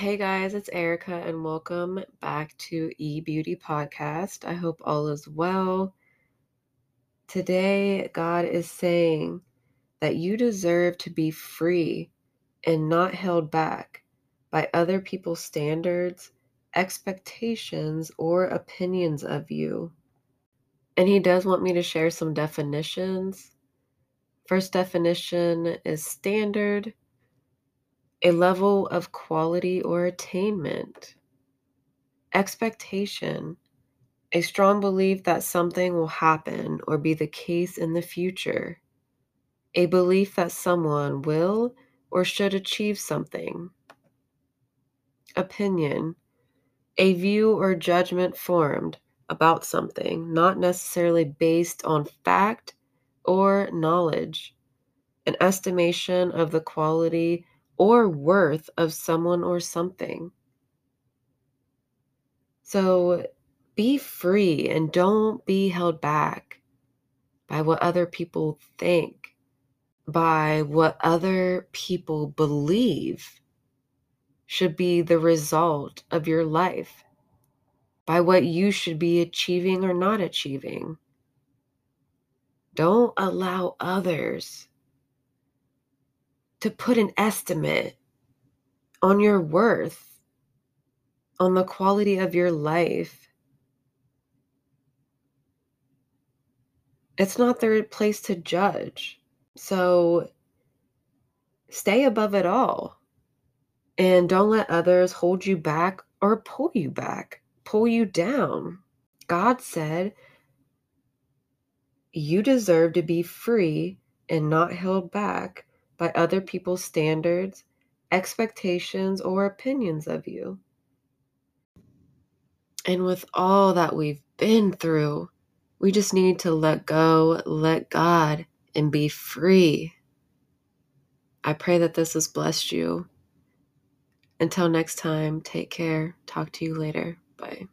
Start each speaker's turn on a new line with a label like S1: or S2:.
S1: Hey guys, it's Erica, and welcome back to E Beauty Podcast. I hope all is well. Today, God is saying that you deserve to be free and not held back by other people's standards, expectations, or opinions of you. And He does want me to share some definitions. First definition is standard a level of quality or attainment. Expectation, a strong belief that something will happen or be the case in the future. A belief that someone will or should achieve something. Opinion, a view or judgment formed about something, not necessarily based on fact or knowledge. An estimation of the quality or worth of someone or something. So be free and don't be held back by what other people think, by what other people believe should be the result of your life, by what you should be achieving or not achieving. Don't allow others to put an estimate on your worth, on the quality of your life. It's not their place to judge. So stay above it all and don't let others hold you back or pull you back, pull you down. God said, You deserve to be free and not held back by other people's standards, expectations, or opinions of you. And with all that we've been through, we just need to let go, let God, and be free. I pray that this has blessed you. Until next time, take care. Talk to you later. Bye.